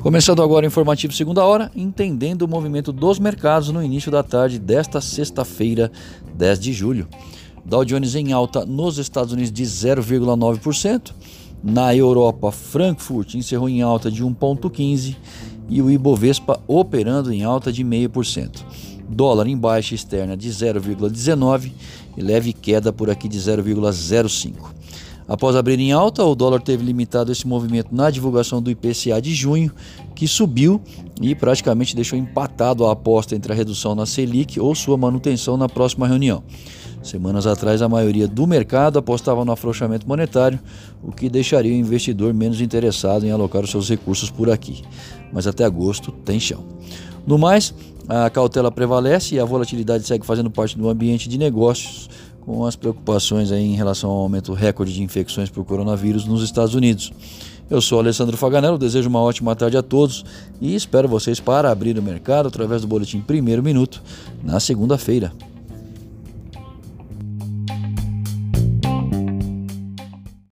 Começando agora o informativo segunda hora, entendendo o movimento dos mercados no início da tarde desta sexta-feira, 10 de julho. Dow Jones em alta nos Estados Unidos de 0,9%. Na Europa, Frankfurt encerrou em alta de 1,15% e o Ibovespa operando em alta de 0,5%. Dólar em baixa externa de 0,19% e leve queda por aqui de 0,05%. Após abrir em alta, o dólar teve limitado esse movimento na divulgação do IPCA de junho, que subiu e praticamente deixou empatado a aposta entre a redução na Selic ou sua manutenção na próxima reunião. Semanas atrás, a maioria do mercado apostava no afrouxamento monetário, o que deixaria o investidor menos interessado em alocar os seus recursos por aqui. Mas até agosto tem chão. No mais, a cautela prevalece e a volatilidade segue fazendo parte do ambiente de negócios com as preocupações em relação ao aumento recorde de infecções por coronavírus nos Estados Unidos. Eu sou Alessandro Faganello, desejo uma ótima tarde a todos e espero vocês para abrir o mercado através do boletim Primeiro Minuto na segunda-feira.